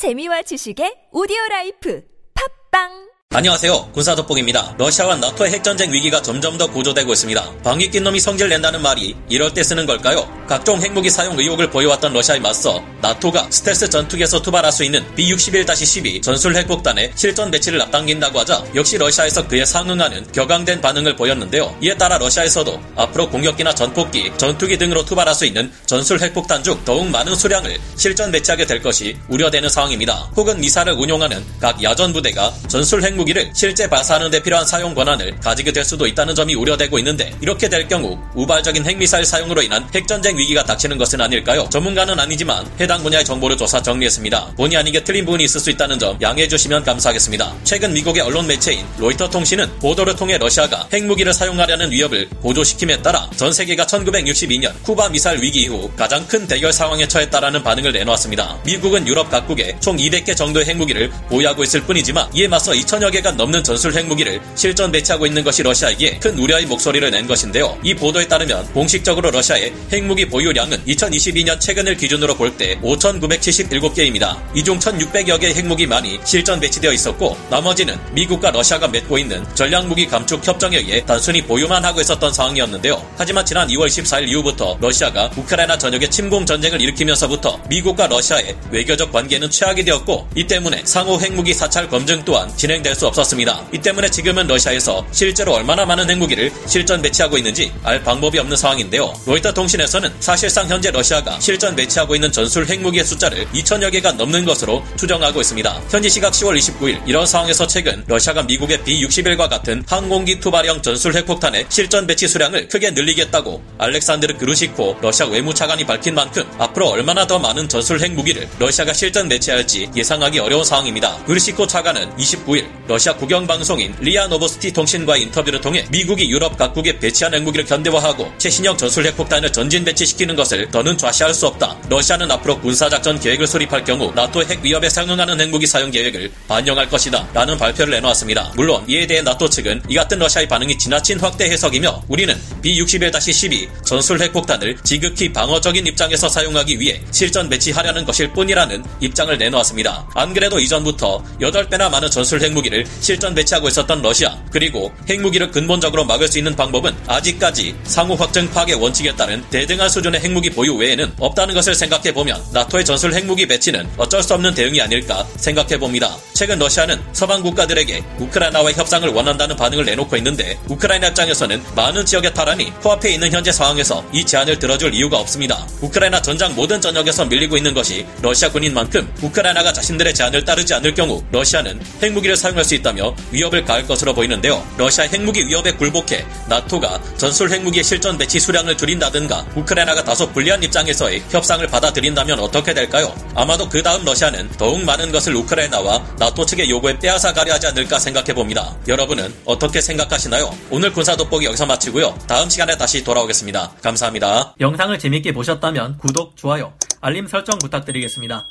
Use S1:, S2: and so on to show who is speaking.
S1: 재미와 지식의 오디오 life. 팟빵
S2: 안녕하세요. 군사 돋보기입니다. 러시아와 나토의 핵전쟁 위기가 점점 더 고조되고 있습니다. 방귀 낀 놈이 성질 낸다는 말이 이럴 때 쓰는 걸까요? 각종 핵무기 사용 의혹을 보여왔던 러시아에 맞서 나토가 스텔스 전투기에서 투발할 수 있는 B-61-12 전술 핵폭탄의 실전 배치를 앞당긴다고 하자 역시 러시아에서 그에 상응하는 격앙된 반응을 보였는데요. 이에 따라 러시아에서도 앞으로 공격기나 전폭기, 전투기 등으로 투발할 수 있는 전술 핵폭탄 중 더욱 많은 수량을 실전 배치하게 될 것이 우려되는 상황입니다. 혹은 미사일을 운용하는 각 야전 부대가 전술 핵 무기를 실제 발사하는 데 필요한 사용 권한을 가지게 될 수도 있다는 점이 우려되고 있는데 이렇게 될 경우 우발적인 핵미사일 사용으로 인한 핵전쟁 위기가 닥치는 것은 아닐까요? 전문가는 아니지만 해당 분야의 정보를 조사 정리했습니다. 본의 아니게 틀린 부분이 있을 수 있다는 점 양해해 주시면 감사하겠습니다. 최근 미국의 언론 매체인 로이터 통신은 보도를 통해 러시아가 핵무기를 사용하려는 위협을 고조시킴에 따라 전 세계가 1962년 쿠바 미사일 위기 이후 가장 큰 대결 상황에 처했다라는 반응을 내놓았습니다. 미국은 유럽 각국에 총 200개 정도의 핵무기를 보유하고 있을 뿐이지만 이에 맞서 2000여 10여 개가 넘는 전술 핵무기를 실전 배치하고 있는 것이 러시아에게 큰 우려의 목소리를 낸 것인데요. 이 보도에 따르면 공식적으로 러시아의 핵무기 보유량은 2022년 최근을 기준으로 볼 때 5,977개입니다. 이 중 1,600여 개의 핵무기만이 실전 배치되어 있었고 나머지는 미국과 러시아가 맺고 있는 전략무기 감축 협정에 의해 단순히 보유만 하고 있었던 상황이었는데요. 하지만 지난 2월 14일 이후부터 러시아가 우크라이나 전역에 침공 전쟁을 일으키면서부터 미국과 러시아의 외교적 관계는 최악이 되었고 이 때문에 상호 핵무기 사찰 검증 또한 진행될 수 없었습니다. 이 때문에 지금은 러시아에서 실제로 얼마나 많은 핵무기를 실전 배치하고 있는지 알 방법이 없는 상황인데요. 로이터 통신에서는 사실상 현재 러시아가 실전 배치하고 있는 전술 핵무기의 숫자를 2천여 개가 넘는 것으로 추정하고 있습니다. 현지 시각 10월 29일 이런 상황에서 최근 러시아가 미국의 B-61과 같은 항공기 투발형 전술 핵폭탄의 실전 배치 수량을 크게 늘리겠다고 알렉산드르 그루시코 러시아 외무차관이 밝힌 만큼 앞으로 얼마나 더 많은 전술 핵무기를 러시아가 실전 배치할지 예상하기 어려운 상황입니다. 그루시코 차관은 29일 러시아 국영방송인 리아 노보스티 통신과의 인터뷰를 통해 미국이 유럽 각국에 배치한 핵무기를 현대화하고 최신형 전술 핵폭탄을 전진 배치시키는 것을 더는 좌시할 수 없다. 러시아는 앞으로 군사작전 계획을 수립할 경우 나토 핵 위협에 상응하는 핵무기 사용 계획을 반영할 것이다. 라는 발표를 내놓았습니다. 물론 이에 대해 나토 측은 이 같은 러시아의 반응이 지나친 확대 해석이며 우리는 B-61-12 전술 핵폭탄을 지극히 방어적인 입장에서 사용하기 위해 실전 배치하려는 것일 뿐이라는 입장을 내놓았습니다. 안 그래도 이전부터 8배나 많은 전술 핵무기를 실전 배치하고 있었던 러시아 그리고 핵무기를 근본적으로 막을 수 있는 방법은 아직까지 상호 확정 파괴 원칙에 따른 대등한 수준의 핵무기 보유 외에는 없다는 것을 생각해 보면 나토의 전술 핵무기 배치는 어쩔 수 없는 대응이 아닐까 생각해 봅니다. 최근 러시아는 서방 국가들에게 우크라이나와의 협상을 원한다는 반응을 내놓고 있는데 우크라이나 입장에서는 많은 지역의 탈환이 코앞에 있는 현재 상황에서 이 제안을 들어줄 이유가 없습니다. 우크라이나 전장 모든 전역에서 밀리고 있는 것이 러시아 군인 만큼 우크라이나가 자신들의 제안을 따르지 않을 경우 러시아는 핵무기를 사용할 수 있다며 위협을 가할 것으로 보이는데요. 러시아 핵무기 위협에 굴복해 나토가 전술 핵무기의 실전 배치 수량을 줄인다든가 우크라이나가 다소 불리한 입장에서의 협상을 받아들인다면 어떻게 될까요? 아마도 그 다음 러시아는 더욱 많은 것을 우크라이나와 나토 측의 요구에 빼앗아 가려 하지 않을까 생각해 봅니다. 여러분은 어떻게 생각하시나요? 오늘 군사 돋보기 여기서 마치고요. 다음 시간에 다시 돌아오겠습니다. 감사합니다.
S3: 영상을 재밌게 보셨다면 구독, 좋아요, 알림 설정 부탁드리겠습니다.